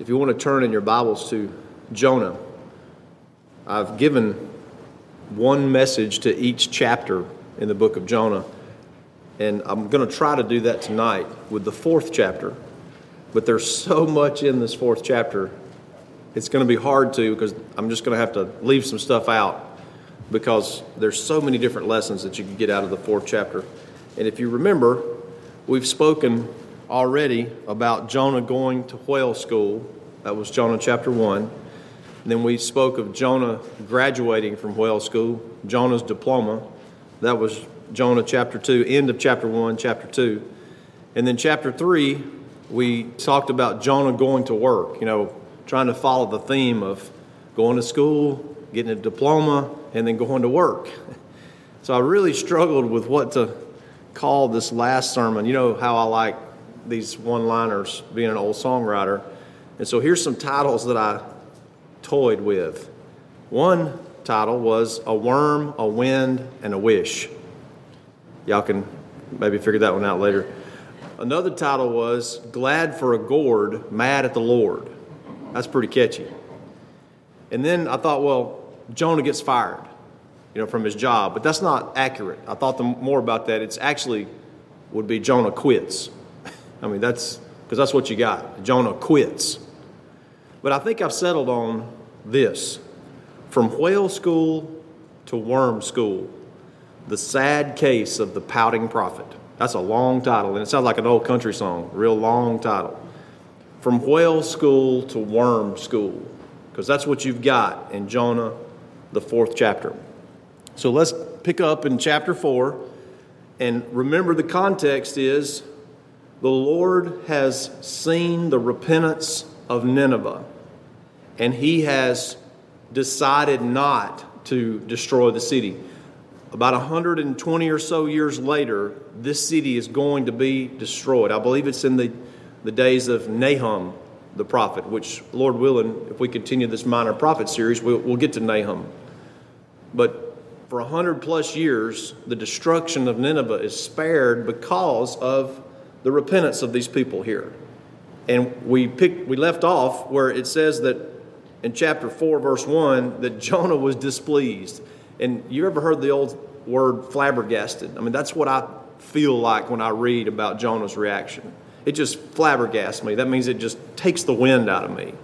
If you want to turn in your Bibles to Jonah, I've given one message to each chapter in the book of Jonah, and I'm going to try to do that tonight with the fourth chapter. But there's so much in this fourth chapter, it's going to be hard to because I'm just going to have to leave some stuff out because there's so many different lessons that you can get out of the fourth chapter. And if you remember, we've spoken already about Jonah going to whale school. That was Jonah chapter 1. And then we spoke of Jonah graduating from whale school, Jonah's diploma. That was Jonah chapter 2, end of chapter 1, chapter 2. And then chapter 3, we talked about Jonah going to work, you know, trying to follow the theme of going to school, getting a diploma, and then going to work. So I really struggled with what to call this last sermon. You know how I like these one liners, being an old songwriter. And so here's some titles that I toyed with. One title was A Worm, a Wind, and a Wish. Y'all can maybe figure that one out later. Another title was Glad for a Gourd, Mad at the Lord. That's pretty catchy. And then I thought, well, Jonah gets fired, you know, from his job, but that's not accurate. I thought the, more about that. It's actually would be Jonah quits. I mean, that's because that's what you got. Jonah quits. But I think I've settled on this from whale school to worm school the sad case of the pouting prophet. That's a long title, and it sounds like an old country song, real long title. From whale school to worm school, because that's what you've got in Jonah, the fourth chapter. So let's pick up in chapter four, and remember the context is the Lord has seen the repentance of Nineveh, and he has decided not to destroy the city. About 120 or so years later, this city is going to be destroyed. I believe it's in the, the days of Nahum, the prophet, which, Lord willing, if we continue this minor prophet series, we'll, we'll get to Nahum. But for 100 plus years, the destruction of Nineveh is spared because of the repentance of these people here. And we picked, we left off where it says that in chapter 4, verse 1, that Jonah was displeased. And you ever heard the old word flabbergasted? I mean, that's what I feel like when I read about Jonah's reaction. It just flabbergasts me. That means it just takes the wind out of me.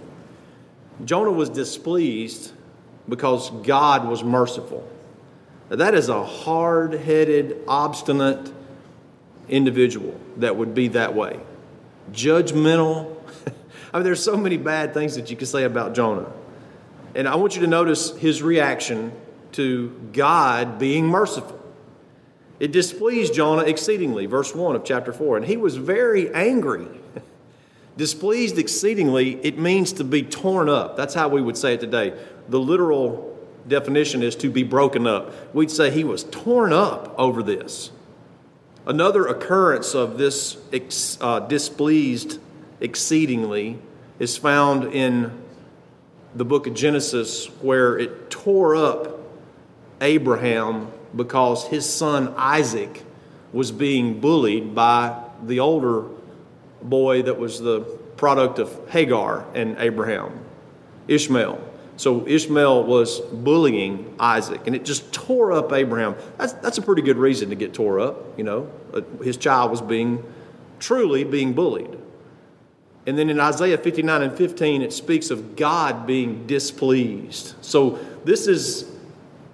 Jonah was displeased because God was merciful. Now, that is a hard headed, obstinate, individual that would be that way. Judgmental. I mean, there's so many bad things that you can say about Jonah. And I want you to notice his reaction to God being merciful. It displeased Jonah exceedingly, verse 1 of chapter 4. And he was very angry. displeased exceedingly, it means to be torn up. That's how we would say it today. The literal definition is to be broken up. We'd say he was torn up over this. Another occurrence of this ex, uh, displeased exceedingly is found in the book of Genesis, where it tore up Abraham because his son Isaac was being bullied by the older boy that was the product of Hagar and Abraham, Ishmael. So Ishmael was bullying Isaac, and it just tore up Abraham. That's, that's a pretty good reason to get tore up, you know. Uh, his child was being, truly being bullied. And then in Isaiah 59 and 15, it speaks of God being displeased. So this is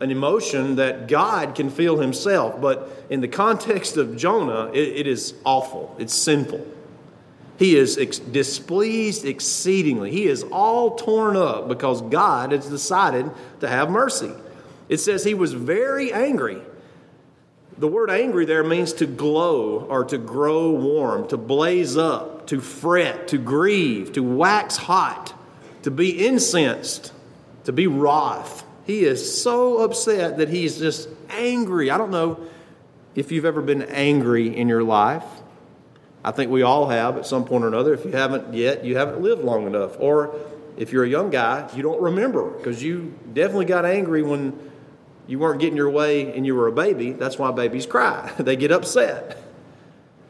an emotion that God can feel himself, but in the context of Jonah, it, it is awful, it's sinful. He is ex- displeased exceedingly. He is all torn up because God has decided to have mercy. It says he was very angry. The word angry there means to glow or to grow warm, to blaze up, to fret, to grieve, to wax hot, to be incensed, to be wroth. He is so upset that he's just angry. I don't know if you've ever been angry in your life. I think we all have at some point or another. If you haven't yet, you haven't lived long enough. Or if you're a young guy, you don't remember because you definitely got angry when you weren't getting your way and you were a baby. That's why babies cry, they get upset.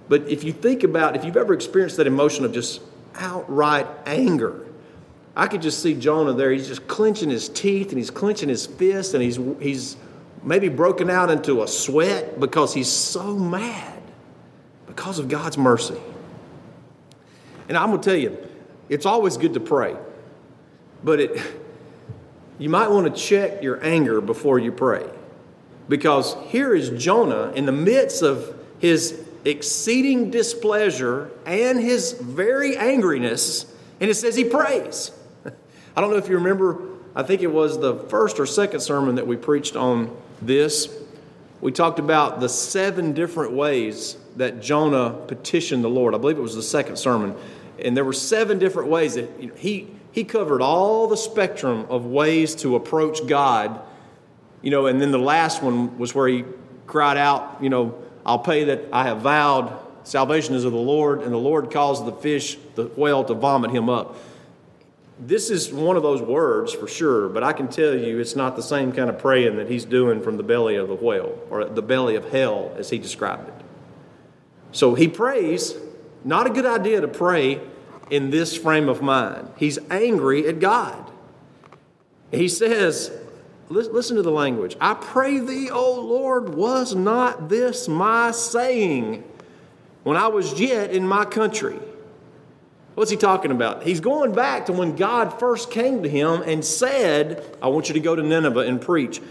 But if you think about, if you've ever experienced that emotion of just outright anger, I could just see Jonah there. He's just clenching his teeth and he's clenching his fists and he's, he's maybe broken out into a sweat because he's so mad because of God's mercy. And I'm going to tell you, it's always good to pray, but it, you might want to check your anger before you pray. Because here is Jonah in the midst of his exceeding displeasure and his very angriness, and it says he prays. I don't know if you remember, I think it was the first or second sermon that we preached on this. We talked about the seven different ways that Jonah petitioned the Lord. I believe it was the second sermon. And there were seven different ways that you know, he, he covered all the spectrum of ways to approach God. You know, and then the last one was where he cried out, you know, I'll pay that I have vowed salvation is of the Lord, and the Lord caused the fish, the whale, to vomit him up. This is one of those words for sure, but I can tell you it's not the same kind of praying that he's doing from the belly of the whale or the belly of hell as he described it. So he prays, not a good idea to pray in this frame of mind. He's angry at God. He says, listen to the language. I pray thee, O Lord, was not this my saying when I was yet in my country? What's he talking about? He's going back to when God first came to him and said, I want you to go to Nineveh and preach.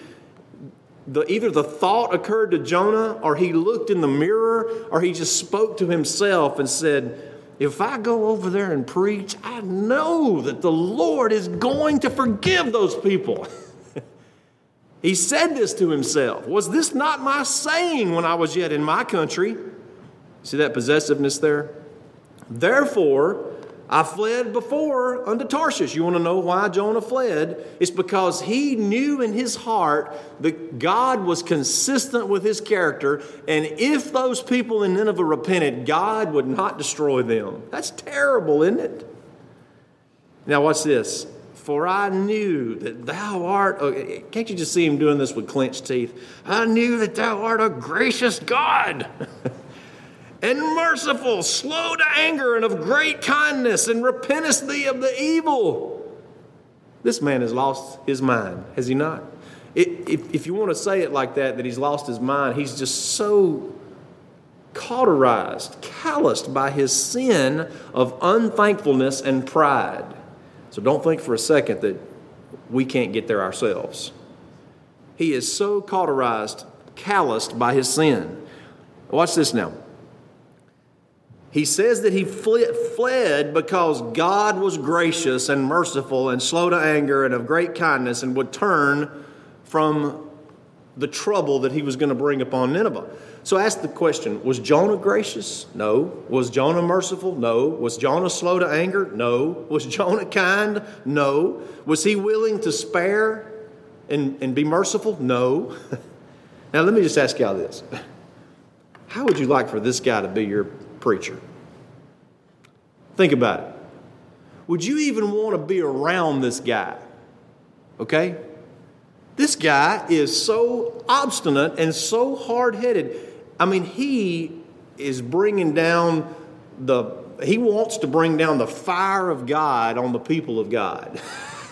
The, either the thought occurred to Jonah, or he looked in the mirror, or he just spoke to himself and said, If I go over there and preach, I know that the Lord is going to forgive those people. he said this to himself. Was this not my saying when I was yet in my country? See that possessiveness there? Therefore, I fled before unto Tarshish. You want to know why Jonah fled? It's because he knew in his heart that God was consistent with his character, and if those people in Nineveh repented, God would not destroy them. That's terrible, isn't it? Now, watch this. For I knew that thou art, can't you just see him doing this with clenched teeth? I knew that thou art a gracious God. and merciful, slow to anger, and of great kindness, and repentest thee of the evil. This man has lost his mind, has he not? If, if you want to say it like that, that he's lost his mind, he's just so cauterized, calloused by his sin of unthankfulness and pride. So don't think for a second that we can't get there ourselves. He is so cauterized, calloused by his sin. Watch this now. He says that he fled because God was gracious and merciful and slow to anger and of great kindness and would turn from the trouble that he was going to bring upon Nineveh. So ask the question Was Jonah gracious? No. Was Jonah merciful? No. Was Jonah slow to anger? No. Was Jonah kind? No. Was he willing to spare and, and be merciful? No. now let me just ask y'all this How would you like for this guy to be your preacher. Think about it. Would you even want to be around this guy? Okay? This guy is so obstinate and so hard headed. I mean, he is bringing down the, he wants to bring down the fire of God on the people of God.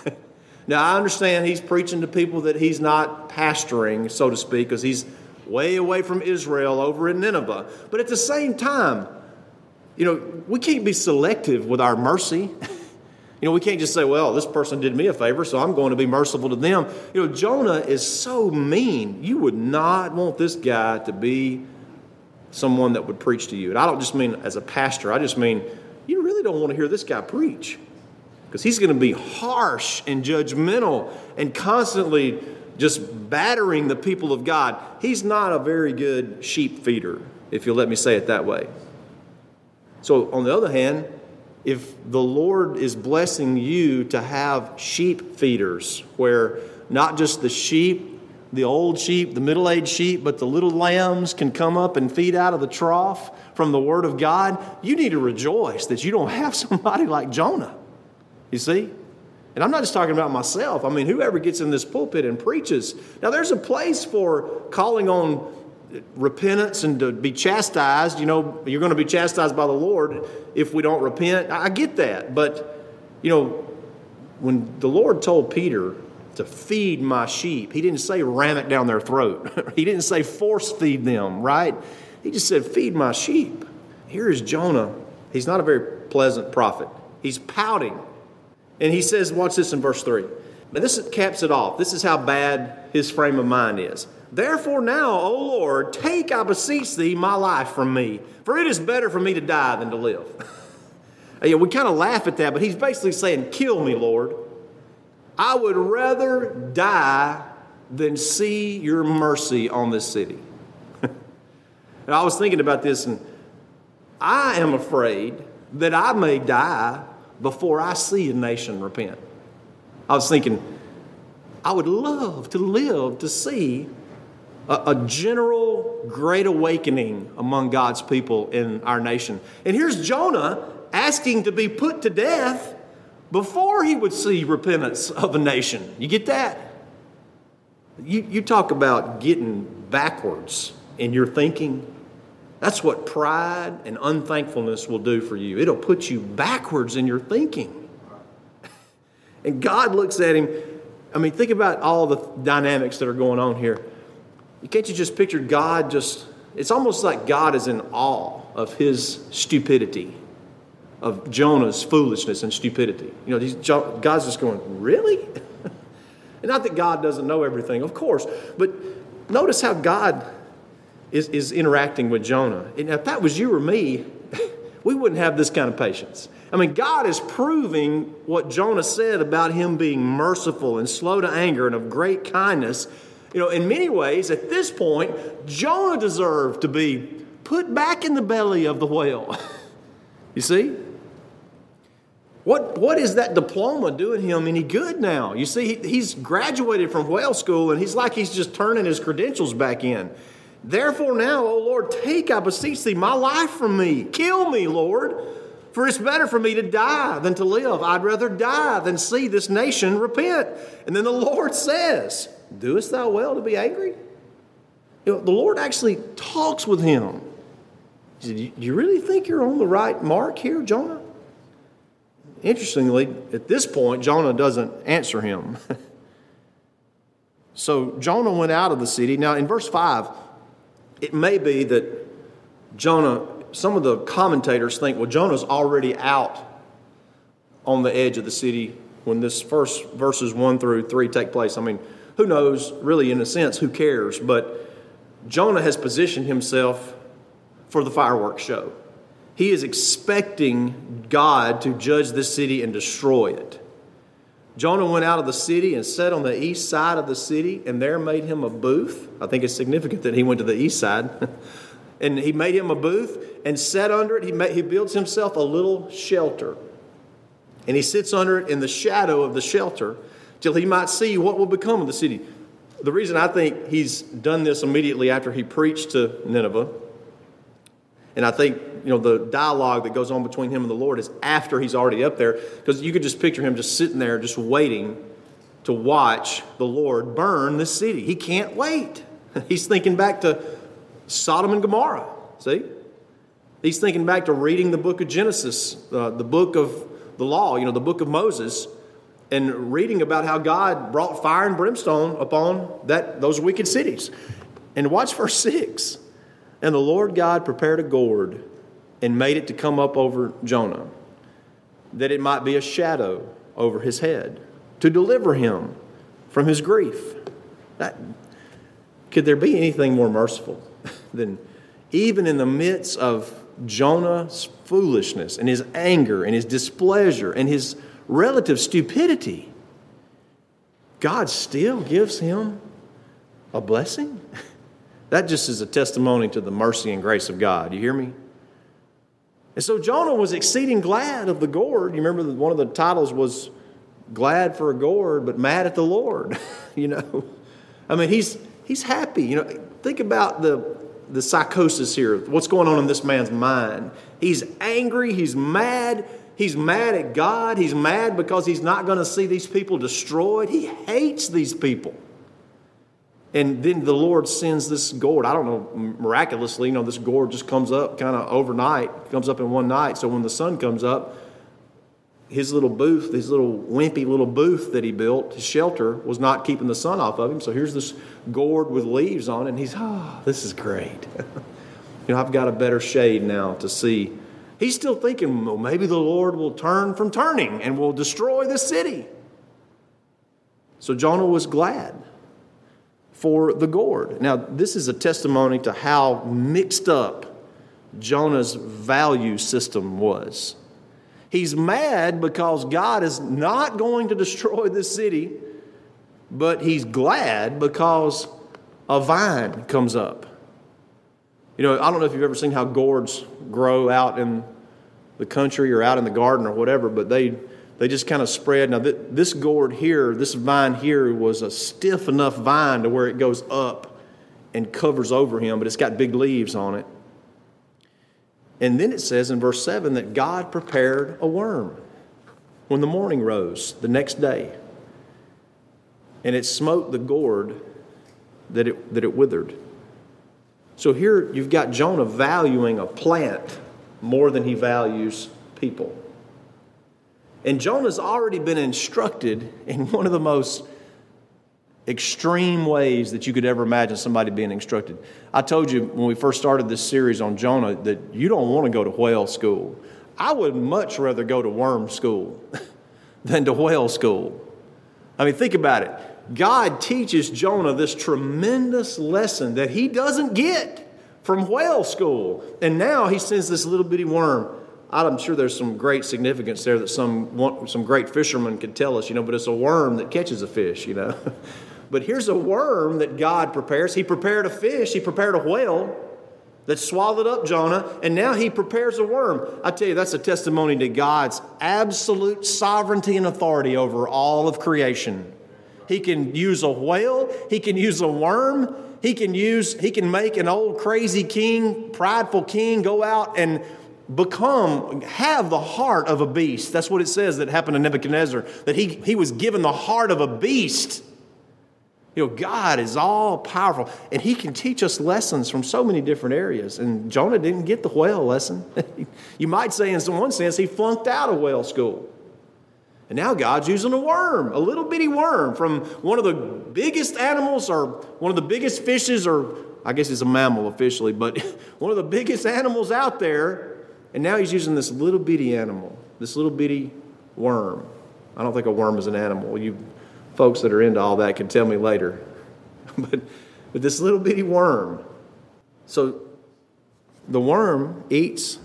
now, I understand he's preaching to people that he's not pastoring, so to speak, because he's way away from Israel over in Nineveh. But at the same time, you know, we can't be selective with our mercy. You know, we can't just say, well, this person did me a favor, so I'm going to be merciful to them. You know, Jonah is so mean. You would not want this guy to be someone that would preach to you. And I don't just mean as a pastor, I just mean you really don't want to hear this guy preach because he's going to be harsh and judgmental and constantly just battering the people of God. He's not a very good sheep feeder, if you'll let me say it that way. So, on the other hand, if the Lord is blessing you to have sheep feeders, where not just the sheep, the old sheep, the middle aged sheep, but the little lambs can come up and feed out of the trough from the Word of God, you need to rejoice that you don't have somebody like Jonah. You see? And I'm not just talking about myself. I mean, whoever gets in this pulpit and preaches. Now, there's a place for calling on repentance and to be chastised. You know, you're going to be chastised by the Lord if we don't repent. I get that. But, you know, when the Lord told Peter to feed my sheep, he didn't say ram it down their throat. he didn't say force feed them, right? He just said, feed my sheep. Here is Jonah. He's not a very pleasant prophet. He's pouting. And he says, watch this in verse 3. Now, this caps it off. This is how bad his frame of mind is. Therefore, now, O Lord, take, I beseech thee, my life from me, for it is better for me to die than to live. yeah, we kind of laugh at that, but he's basically saying, Kill me, Lord. I would rather die than see your mercy on this city. and I was thinking about this, and I am afraid that I may die before I see a nation repent. I was thinking, I would love to live to see a, a, general great awakening among God's people in our nation. And here's Jonah asking to be put to death before he would see repentance of a nation. You get that? You, you talk about getting backwards in your thinking. That's what pride and unthankfulness will do for you. It'll put you backwards in your thinking. And God looks at him. I mean, think about all the dynamics that are going on here. You can't you just picture God just, it's almost like God is in awe of his stupidity, of Jonah's foolishness and stupidity. You know, God's just going, really? and not that God doesn't know everything, of course, but notice how God is, is interacting with Jonah. And if that was you or me, we wouldn't have this kind of patience. I mean, God is proving what Jonah said about him being merciful and slow to anger and of great kindness. You know, in many ways, at this point, Jonah deserved to be put back in the belly of the whale. you see? What, what is that diploma doing him any good now? You see, he, he's graduated from whale school and he's like he's just turning his credentials back in. Therefore, now, O Lord, take, I beseech thee, my life from me. Kill me, Lord. For it's better for me to die than to live. I'd rather die than see this nation repent. And then the Lord says, Doest thou well to be angry? You know, the Lord actually talks with him. He said, Do you really think you're on the right mark here, Jonah? Interestingly, at this point, Jonah doesn't answer him. so Jonah went out of the city. Now, in verse 5, it may be that Jonah, some of the commentators think, well, Jonah's already out on the edge of the city when this first verses 1 through 3 take place. I mean, who knows, really, in a sense, who cares? But Jonah has positioned himself for the fireworks show. He is expecting God to judge this city and destroy it. Jonah went out of the city and sat on the east side of the city, and there made him a booth. I think it's significant that he went to the east side. and he made him a booth and sat under it. He, made, he builds himself a little shelter. And he sits under it in the shadow of the shelter till he might see what will become of the city. The reason I think he's done this immediately after he preached to Nineveh, and I think you know the dialogue that goes on between him and the Lord is after he's already up there, because you could just picture him just sitting there, just waiting to watch the Lord burn this city. He can't wait. He's thinking back to Sodom and Gomorrah. See, he's thinking back to reading the book of Genesis, uh, the book of the law, you know, the book of Moses, and reading about how God brought fire and brimstone upon that those wicked cities. And watch verse six. And the Lord God prepared a gourd and made it to come up over Jonah, that it might be a shadow over his head, to deliver him from his grief. That, could there be anything more merciful than even in the midst of Jonah's foolishness and his anger and his displeasure and his relative stupidity, God still gives him a blessing? That just is a testimony to the mercy and grace of God. You hear me? And so Jonah was exceeding glad of the gourd. You remember one of the titles was glad for a gourd, but mad at the Lord. you know, I mean, he's he's happy. You know, think about the the psychosis here. What's going on in this man's mind? He's angry. He's mad. He's mad at God. He's mad because he's not going to see these people destroyed. He hates these people. And then the Lord sends this gourd. I don't know, miraculously, you know, this gourd just comes up kind of overnight, comes up in one night. So when the sun comes up, his little booth, his little wimpy little booth that he built, his shelter, was not keeping the sun off of him. So here's this gourd with leaves on it, and he's, ah, oh, this is great. you know, I've got a better shade now to see. He's still thinking, well, maybe the Lord will turn from turning and will destroy the city. So Jonah was glad for the gourd. Now, this is a testimony to how mixed up Jonah's value system was. He's mad because God is not going to destroy this city, but he's glad because a vine comes up. You know, I don't know if you've ever seen how gourds grow out in the country or out in the garden or whatever, but they they just kind of spread. Now, this gourd here, this vine here, was a stiff enough vine to where it goes up and covers over him, but it's got big leaves on it. And then it says in verse 7 that God prepared a worm when the morning rose the next day. And it smote the gourd that it, that it withered. So here you've got Jonah valuing a plant more than he values people. And Jonah's already been instructed in one of the most extreme ways that you could ever imagine somebody being instructed. I told you when we first started this series on Jonah that you don't want to go to whale school. I would much rather go to worm school than to whale school. I mean, think about it. God teaches Jonah this tremendous lesson that he doesn't get from whale school. And now he sends this little bitty worm. I'm sure there's some great significance there that some, some great fishermen could tell us, you know, but it's a worm that catches a fish, you know. But here's a worm that God prepares. He prepared a fish, he prepared a whale that swallowed up Jonah, and now he prepares a worm. I tell you, that's a testimony to God's absolute sovereignty and authority over all of creation. He can use a whale, he can use a worm, he can use he can make an old crazy king, prideful king go out and become have the heart of a beast. That's what it says that happened to Nebuchadnezzar, that he, he was given the heart of a beast. You know, God is all powerful, and He can teach us lessons from so many different areas. And Jonah didn't get the whale lesson. you might say, in one sense, he flunked out of whale school. And now God's using a worm, a little bitty worm from one of the biggest animals or one of the biggest fishes, or I guess it's a mammal officially, but one of the biggest animals out there. And now he's using this little bitty animal, this little bitty worm. I don't think a worm is an animal. You folks that are into all that can tell me later. but, but this little bitty worm. So the worm eats,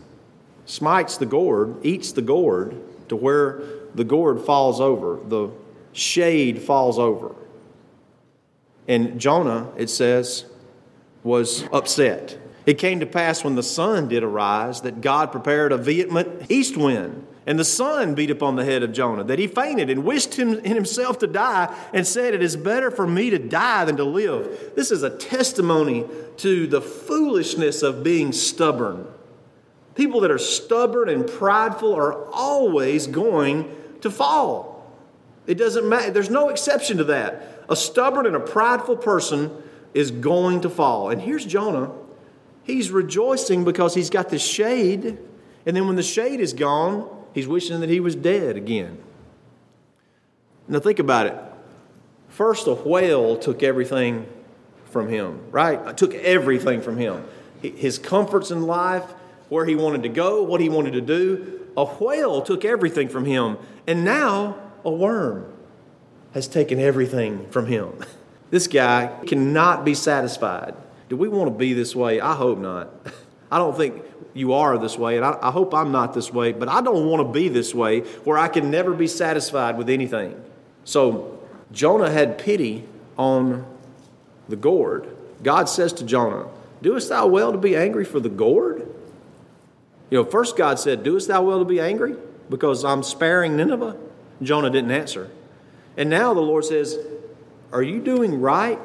smites the gourd, eats the gourd to where the gourd falls over, the shade falls over. And Jonah, it says, was upset. It came to pass when the sun did arise that God prepared a vehement east wind and the sun beat upon the head of Jonah, that he fainted and wished him in himself to die, and said, It is better for me to die than to live. This is a testimony to the foolishness of being stubborn. People that are stubborn and prideful are always going to fall. It doesn't matter, there's no exception to that. A stubborn and a prideful person is going to fall. And here's Jonah. He's rejoicing because he's got this shade. And then when the shade is gone, He's wishing that he was dead again. Now, think about it. First, a whale took everything from him, right? I took everything from him. His comforts in life, where he wanted to go, what he wanted to do. A whale took everything from him. And now, a worm has taken everything from him. This guy cannot be satisfied. Do we want to be this way? I hope not. I don't think you are this way, and I, I, hope I'm not this way, but I don't want to be this way where I can never be satisfied with anything. So Jonah had pity on the gourd. God says to Jonah, Doest thou well to be angry for the gourd? You know, first God said, Doest thou well to be angry because I'm sparing Nineveh? Jonah didn't answer. And now the Lord says, Are you doing right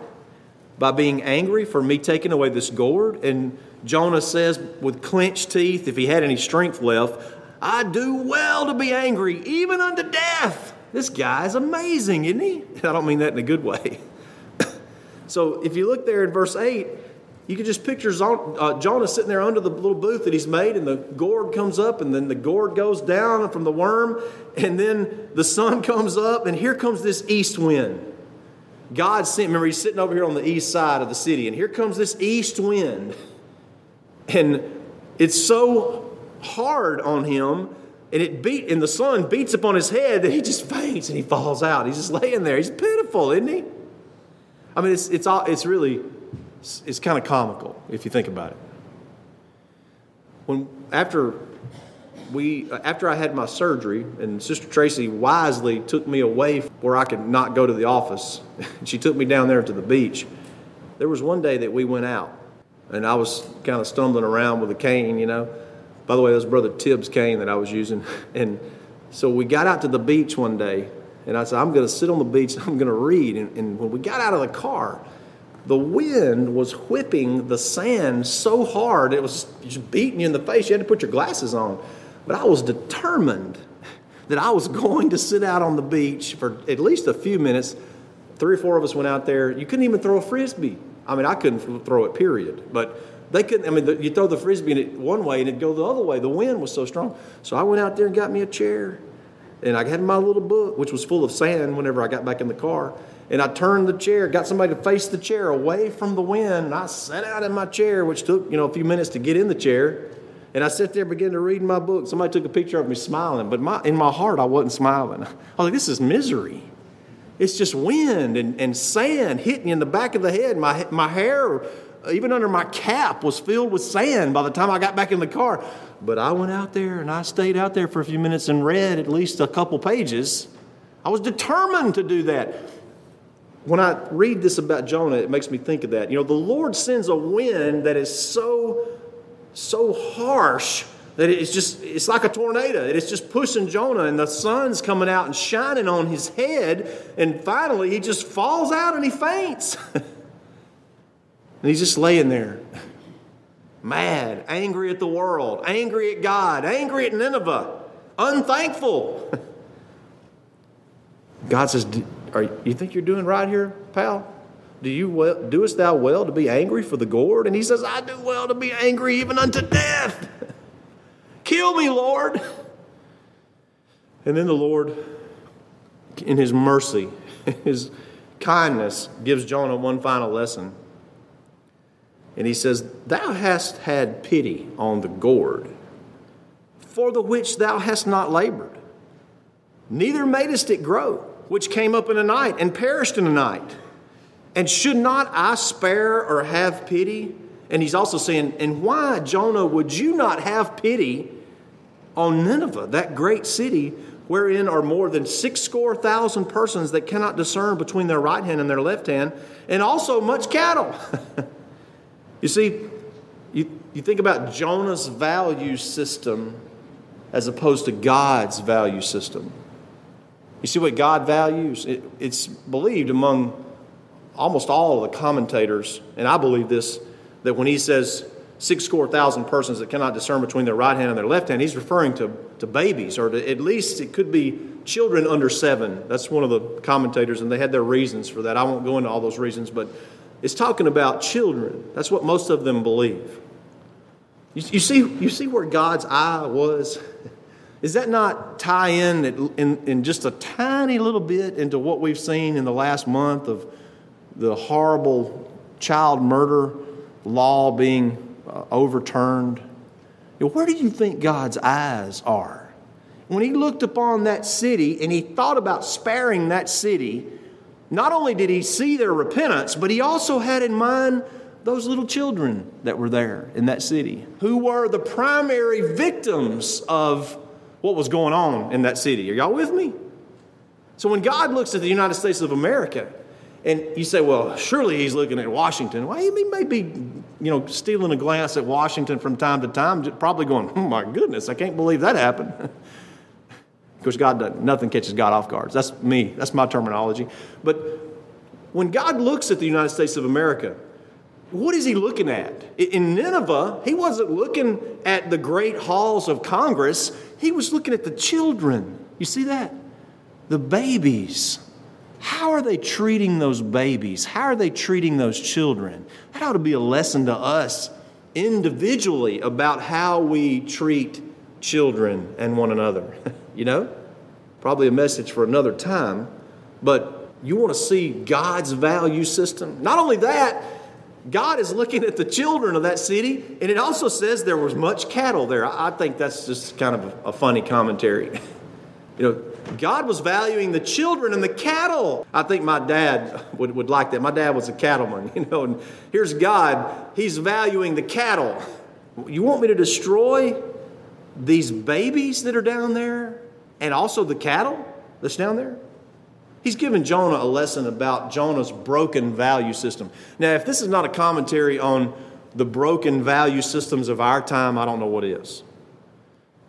by being angry for me taking away this gourd? And Jonah says with clenched teeth, if he had any strength left, I do well to be angry, even unto death. This guy is amazing, isn't he? I don't mean that in a good way. so if you look there in verse 8, you can just picture uh, Jonah sitting there under the little booth that he's made, and the gourd comes up, and then the gourd goes down from the worm, and then the sun comes up, and here comes this east wind. God sent, remember, he's sitting over here on the east side of the city, and here comes this east wind. And it's so hard on him, and it beat, and the sun beats upon his head that he just faints and he falls out. He's just laying there. He's pitiful, isn't he? I mean, it's, it's, all, it's really, it's, it's kind of comical if you think about it. When, after we uh, after I had my surgery, and Sister Tracy wisely took me away where I could not go to the office. she took me down there to the beach. There was one day that we went out, and I was kind of stumbling around with a cane, you know. By the way, that was Brother Tibbs' cane that I was using, and so we got out to the beach one day, and I said, "I'm going to sit on the beach. I'm going to read." And, and when we got out of the car, the wind was whipping the sand so hard it was just beating you in the face. You had to put your glasses on. But I was determined that I was going to sit out on the beach for at least a few minutes. Three or four of us went out there. You couldn't even throw a frisbee. I mean, I couldn't throw it, period. But they couldn't, I mean, you throw the frisbee in it one way and it'd go the other way. The wind was so strong. So I went out there and got me a chair. And I had my little book, which was full of sand whenever I got back in the car. And I turned the chair, got somebody to face the chair away from the wind. And I sat out in my chair, which took, you know, a few minutes to get in the chair. And I sat there began to read my book. Somebody took a picture of me smiling, but my, in my heart, I wasn't smiling. I was like, this is misery. It's just wind and, and sand hitting in the back of the head. My, my hair, even under my cap, was filled with sand by the time I got back in the car. But I went out there and I stayed out there for a few minutes and read at least a couple pages. I was determined to do that. When I read this about Jonah, it makes me think of that. You know, the Lord sends a wind that is so so harsh that it's just it's like a tornado. It's just pushing jonah and the sun's coming out and shining on his head and finally he just falls out and he faints. And he's just laying there mad angry at the world angry at god angry at nineveh unthankful. God says are you think you're doing right here pal do you well, doest thou well to be angry for the gourd? And he says, I do well to be angry even unto death. Kill me, Lord. And then the Lord, in his mercy, his kindness, gives Jonah one final lesson. And he says, Thou hast had pity on the gourd, for the which thou hast not labored, neither madest it grow, which came up in a night and perished in a night. And should not I spare or have pity? And he's also saying, And why, Jonah, would you not have pity on Nineveh, that great city, wherein are more than six score thousand persons that cannot discern between their right hand and their left hand, and also much cattle? you see, you, you think about Jonah's value system as opposed to God's value system. You see what God values? It, it's believed among almost all of the commentators, and I believe this, that when he says six score thousand persons that cannot discern between their right hand and their left hand, he's referring to, to babies, or to, at least it could be children under seven. That's one of the commentators, and they had their reasons for that. I won't go into all those reasons, but it's talking about children. That's what most of them believe. You, you see, you see where God's eye was? Is that not tie in, in in just a tiny little bit into what we've seen in the last month of the horrible child murder law being uh, overturned. Where do you think God's eyes are? When he looked upon that city and he thought about sparing that city, not only did he see their repentance, but he also had in mind those little children that were there in that city, who were the primary victims of what was going on in that city. Are y'all with me? So when God looks at the United States of America, and you say, well, surely he's looking at Washington. Well, he may be, you know, stealing a glance at Washington from time to time, probably going, oh my goodness, I can't believe that happened. of course, God doesn't, nothing catches God off guard. That's me, that's my terminology. But when God looks at the United States of America, what is he looking at? In Nineveh, he wasn't looking at the great halls of Congress, he was looking at the children. You see that? The babies how are they treating those babies? How are they treating those children? That ought to be a lesson to us individually about how we treat children and one another. you know? Probably a message for another time, but you want to see God's value system. Not only that, God is looking at the children of that city, and it also says there was much cattle there. I think that's just kind of a funny commentary. you know, God was valuing the children and the cattle. I think my dad would, would like that. My dad was a cattleman, you know, and here's God, he's valuing the cattle. You want me to destroy these babies that are down there and also the cattle that's down there? He's given Jonah a lesson about Jonah's broken value system. Now, if this is not a commentary on the broken value systems of our time, I don't know what is.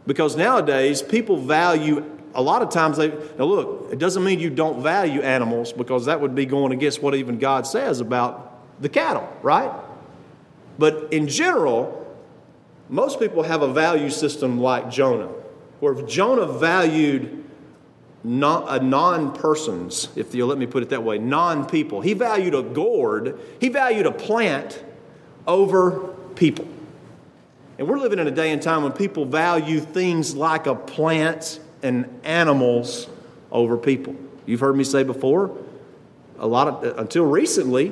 Because nowadays, people value, a lot of times, they, now look, it doesn't mean you don't value animals because that would be going against what even God says about the cattle, right? But in general, most people have a value system like Jonah, where if Jonah valued non, uh, non-persons, if you'll let me put it that way, non-people. He valued a gourd, he valued a plant over people. And we're living in a day and time when people value things like a plant and animals over people. You've heard me say before, a lot of until recently,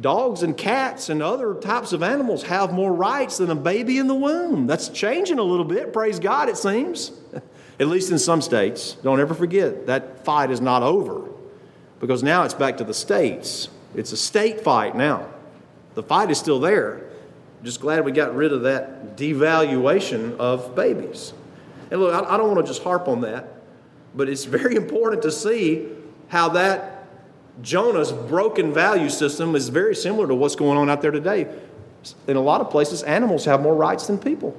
dogs and cats and other types of animals have more rights than a baby in the womb. That's changing a little bit, praise God, it seems. at least in some states. Don't ever forget that fight is not over because now it's back to the states. It's a state fight now. The fight is still there. Just glad we got rid of that devaluation of babies. And look, I, don't want to just harp on that, but it's very important to see how that Jonah's broken value system is very similar to what's going on out there today. In a lot of places, animals have more rights than people.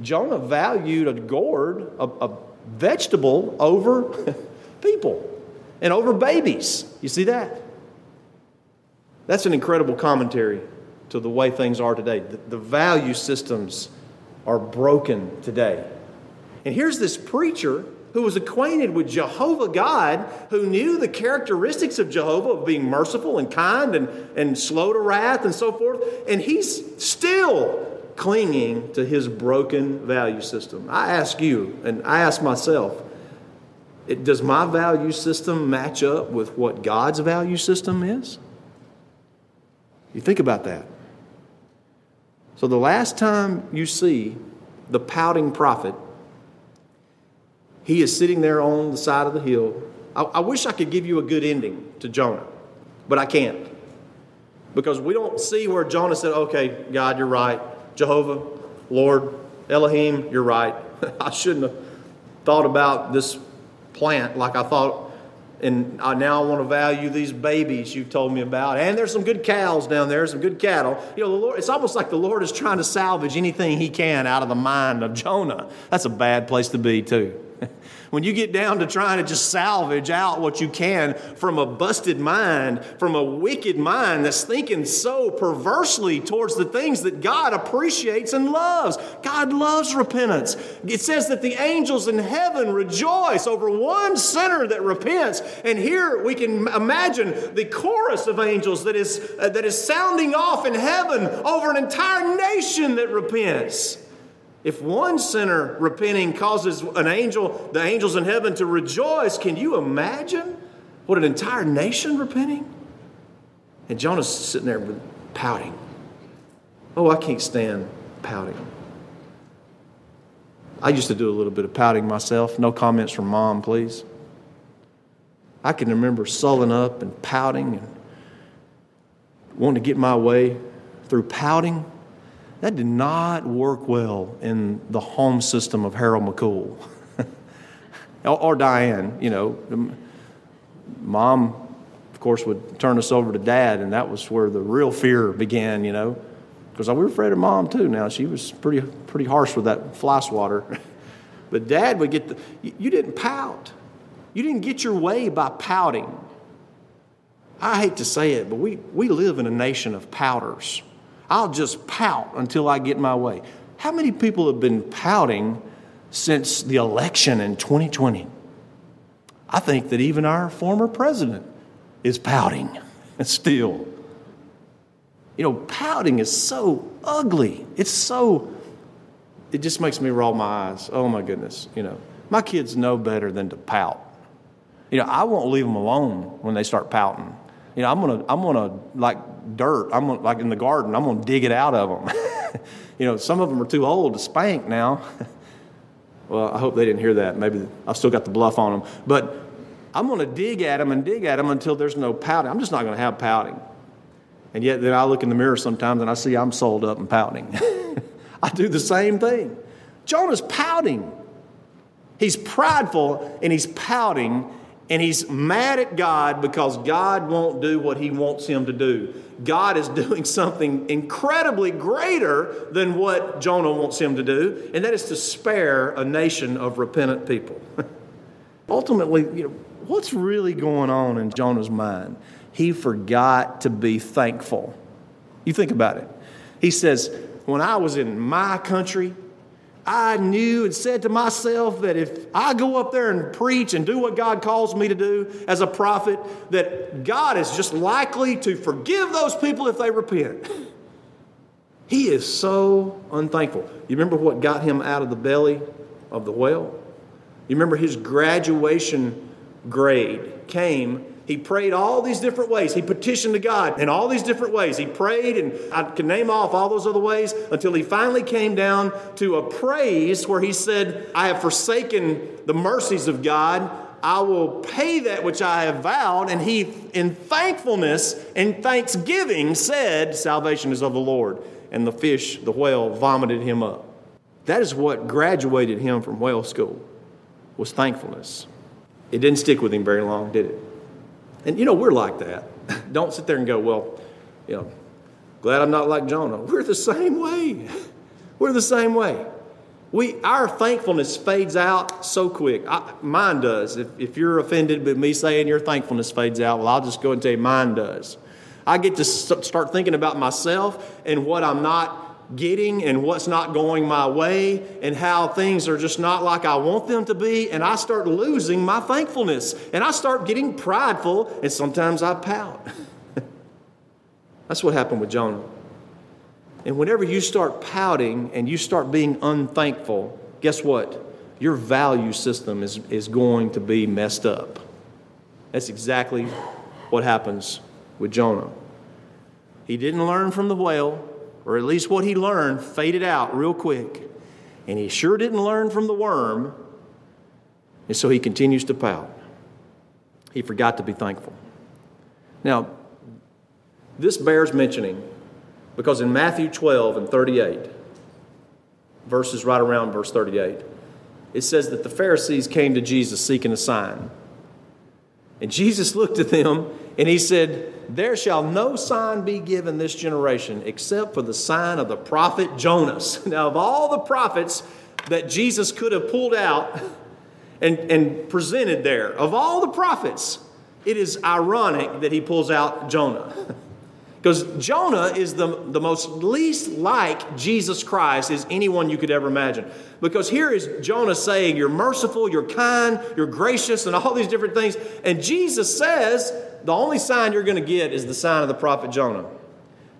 Jonah valued a gourd, a, a vegetable, over people and over babies. You see that? That's an incredible commentary to the way things are today. The, the, value systems are broken today. And here's this preacher who was acquainted with Jehovah God, who knew the characteristics of Jehovah of being merciful and kind and, and slow to wrath and so forth. And he's still clinging to his broken value system. I ask you, and I ask myself, it, does my value system match up with what God's value system is? You think about that. So, the last time you see the pouting prophet, he is sitting there on the side of the hill. I, I wish I could give you a good ending to Jonah, but I can't. Because we don't see where Jonah said, Okay, God, you're right. Jehovah, Lord, Elohim, you're right. I shouldn't have thought about this plant like I thought, and I now I want to value these babies you've told me about. And there's some good cows down there, some good cattle. You know, the Lord, it's almost like the Lord is trying to salvage anything He can out of the mind of Jonah. That's a bad place to be, too. When you get down to trying to just salvage out what you can from a busted mind, from a wicked mind that's thinking so perversely towards the things that God appreciates and loves. God loves repentance. It says that the angels in heaven rejoice over one sinner that repents. And here we can imagine the chorus of angels that is, uh, that is sounding off in heaven over an entire nation that repents. If one sinner repenting causes an angel, the angels in heaven to rejoice, can you imagine what an entire nation repenting? And Jonah's sitting there pouting. Oh, I can't stand pouting. I used to do a little bit of pouting myself. No comments from mom, please. I can remember sulling up and pouting and wanting to get my way through pouting that did not work well in the home system of Harold McCool or, or Diane. You know, um, mom, of course, would turn us over to dad, and that was where the real fear began, you know, because we were afraid of mom too. Now, she was pretty, pretty harsh with that fly swatter. but dad would get the, you didn't pout. You didn't get your way by pouting. I hate to say it, but we, we live in a nation of pouters. I'll just pout until I get my way. How many people have been pouting since the election in 2020? I think that even our former president is pouting still. You know, pouting is so ugly. It's so, it just makes me roll my eyes. Oh my goodness. You know, my kids know better than to pout. You know, I won't leave them alone when they start pouting. You know, I'm gonna, I'm gonna like dirt. I'm gonna, like in the garden. I'm gonna dig it out of them. you know, some of them are too old to spank now. well, I hope they didn't hear that. Maybe I've still got the bluff on them. But I'm gonna dig at them and dig at them until there's no pouting. I'm just not gonna have pouting. And yet, then I look in the mirror sometimes and I see I'm sold up and pouting. I do the same thing. Jonah's pouting. He's prideful and he's pouting and he's mad at God because God won't do what he wants him to do. God is doing something incredibly greater than what Jonah wants him to do, and that is to spare a nation of repentant people. Ultimately, you know, what's really going on in Jonah's mind? He forgot to be thankful. You think about it. He says, When I was in my country, I knew and said to myself that if I go up there and preach and do what God calls me to do as a prophet, that God is just likely to forgive those people if they repent. He is so unthankful. You remember what got him out of the belly of the whale? You remember his graduation grade came he prayed all these different ways. He petitioned to God in all these different ways. He prayed, and I can name off all those other ways until he finally came down to a praise where he said, I have forsaken the mercies of God. I will pay that which I have vowed. And he, in thankfulness and thanksgiving, said, Salvation is of the Lord. And the fish, the whale, vomited him up. That is what graduated him from whale school, was thankfulness. It didn't stick with him very long, did it? And you know, we're like that. Don't sit there and go, well, you know, glad I'm not like Jonah. We're the same way. We're the same way. We, our thankfulness fades out so quick. I, mine does. If, if you're offended with me saying your thankfulness fades out, well, I'll just go and tell you mine does. I get to start thinking about myself and what I'm not getting and what's not going my way and how things are just not like I want them to be. And I start losing my thankfulness and I start getting prideful and sometimes I pout. That's what happened with Jonah. And whenever you start pouting and you start being unthankful, guess what? Your value system is, is going to be messed up. That's exactly what happens with Jonah. He didn't learn from the whale, or at least what he learned, faded out real quick. And he sure didn't learn from the worm, and so he continues to pout. He forgot to be thankful. Now, this bears mentioning because in Matthew 12 and 38, verses right around verse 38, it says that the Pharisees came to Jesus seeking a sign. And Jesus looked at them and he said, There shall no sign be given this generation except for the sign of the prophet Jonas. Now, of all the prophets that Jesus could have pulled out and, and presented there, of all the prophets, it is ironic that he pulls out Jonah. Because Jonah is the, the most least like Jesus Christ as anyone you could ever imagine. Because here is Jonah saying, You're merciful, you're kind, you're gracious, and all these different things. And Jesus says, The only sign you're going to get is the sign of the prophet Jonah.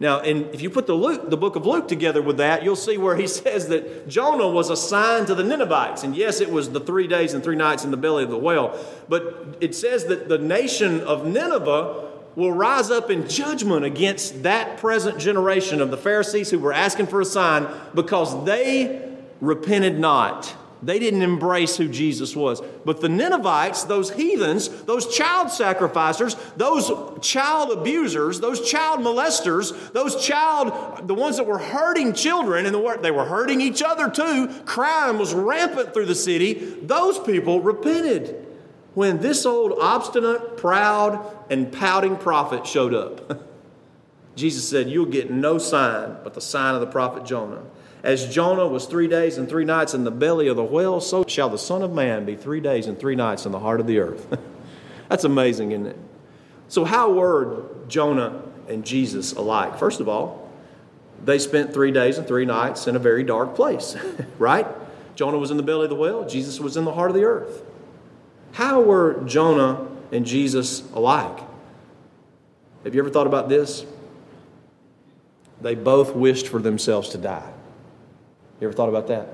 Now, and if you put the, Luke, the book of Luke together with that, you'll see where he says that Jonah was a sign to the Ninevites. And yes, it was the three days and three nights in the belly of the whale. But it says that the nation of Nineveh will rise up in judgment against that present generation of the Pharisees who were asking for a sign because they repented not. They didn't embrace who Jesus was. But the Ninevites, those heathens, those child sacrificers, those child abusers, those child molesters, those child, the ones that were hurting children, and they were hurting each other too, crime was rampant through the city, those people repented when this old obstinate, proud, and pouting prophet showed up. Jesus said, You'll get no sign but the sign of the prophet Jonah. As Jonah was three days and three nights in the belly of the whale, so shall the Son of Man be three days and three nights in the heart of the earth. That's amazing, isn't it? So, how were Jonah and Jesus alike? First of all, they spent three days and three nights in a very dark place, right? Jonah was in the belly of the whale, Jesus was in the heart of the earth. How were Jonah and Jesus alike? Have you ever thought about this? They both wished for themselves to die. You ever thought about that?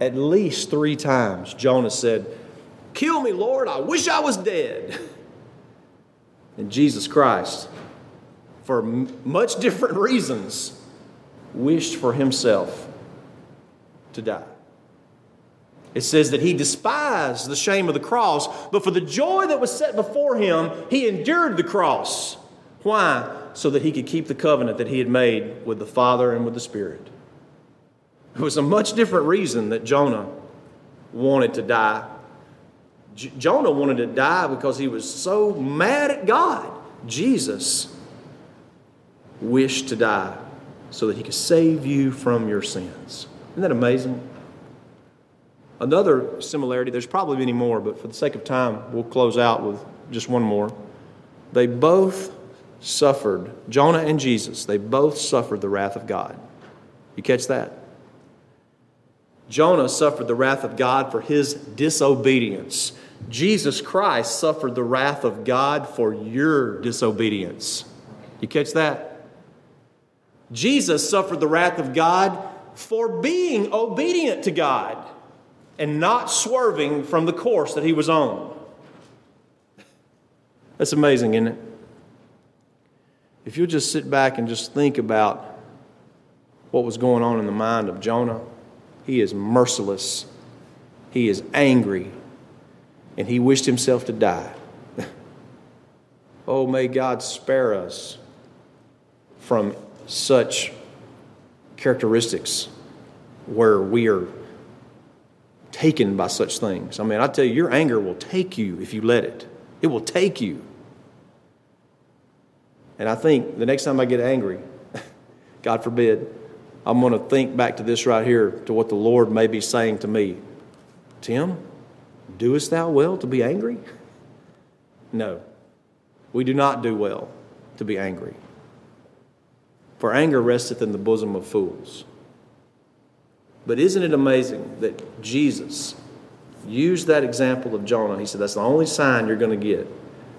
At least three times, Jonah said, Kill me, Lord, I wish I was dead. And Jesus Christ, for much different reasons, wished for himself to die. It says that he despised the shame of the cross, but for the joy that was set before him, he endured the cross. Why? So that he could keep the covenant that he had made with the Father and with the Spirit. It was a much different reason that Jonah wanted to die. J- Jonah wanted to die because he was so mad at God. Jesus wished to die so that he could save you from your sins. Isn't that amazing? Another similarity, there's probably many more, but for the sake of time, we'll close out with just one more. They both suffered, Jonah and Jesus, they both suffered the wrath of God. You catch that? Jonah suffered the wrath of God for his disobedience. Jesus Christ suffered the wrath of God for your disobedience. You catch that? Jesus suffered the wrath of God for being obedient to God and not swerving from the course that he was on. That's amazing, isn't it? If you'll just sit back and just think about what was going on in the mind of Jonah, he is merciless, he is angry, and he wished himself to die. oh, may God spare us from such characteristics where we are taken by such things. I mean, I tell you, your anger will take you if you let it. It will take you. And I think the next time I get angry, God forbid, I'm going to think back to this right here, to what the Lord may be saying to me Tim, doest thou well to be angry? No, we do not do well to be angry. For anger resteth in the bosom of fools. But isn't it amazing that Jesus used that example of Jonah? He said, That's the only sign you're going to get.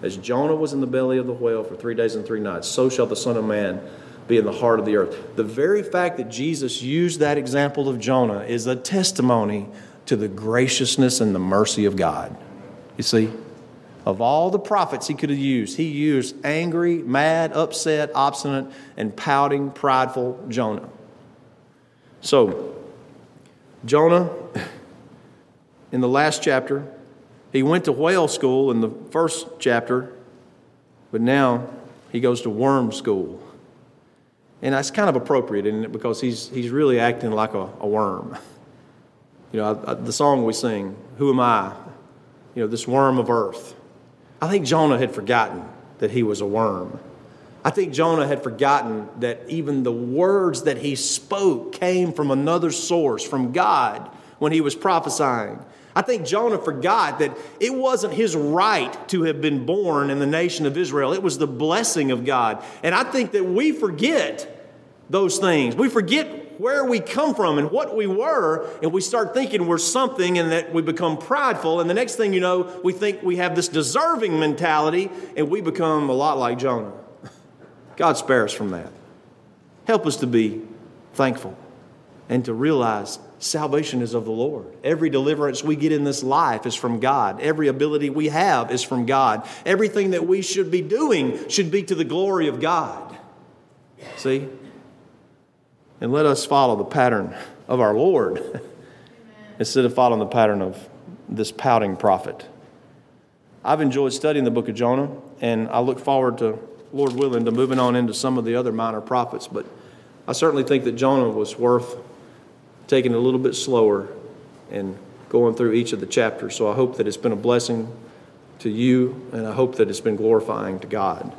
As Jonah was in the belly of the whale for three days and three nights, so shall the Son of Man be in the heart of the earth. The very fact that Jesus used that example of Jonah is a testimony to the graciousness and the mercy of God. You see? Of all the prophets he could have used, he used angry, mad, upset, obstinate, and pouting, prideful Jonah. So, Jonah, in the last chapter, he went to whale school in the first chapter, but now he goes to worm school. And that's kind of appropriate, isn't it? Because he's, he's really acting like a, a worm. You know, I, I, the song we sing, Who Am I? You know, this worm of earth. I think Jonah had forgotten that he was a worm. I think Jonah had forgotten that even the words that he spoke came from another source, from God, when he was prophesying. I think Jonah forgot that it wasn't his right to have been born in the nation of Israel. It was the blessing of God. And I think that we forget those things. We forget where we come from and what we were, and we start thinking we're something and that we become prideful. And the next thing you know, we think we have this deserving mentality and we become a lot like Jonah. God spare us from that. Help us to be thankful and to realize salvation is of the Lord. Every deliverance we get in this life is from God. Every ability we have is from God. Everything that we should be doing should be to the glory of God. See? And let us follow the pattern of our Lord Amen. instead of following the pattern of this pouting prophet. I've enjoyed studying the book of Jonah, and I look forward to, Lord willing, to moving on into some of the other minor prophets. But I certainly think that Jonah was worth taking a little bit slower and going through each of the chapters. So I hope that it's been a blessing to you, and I hope that it's been glorifying to God.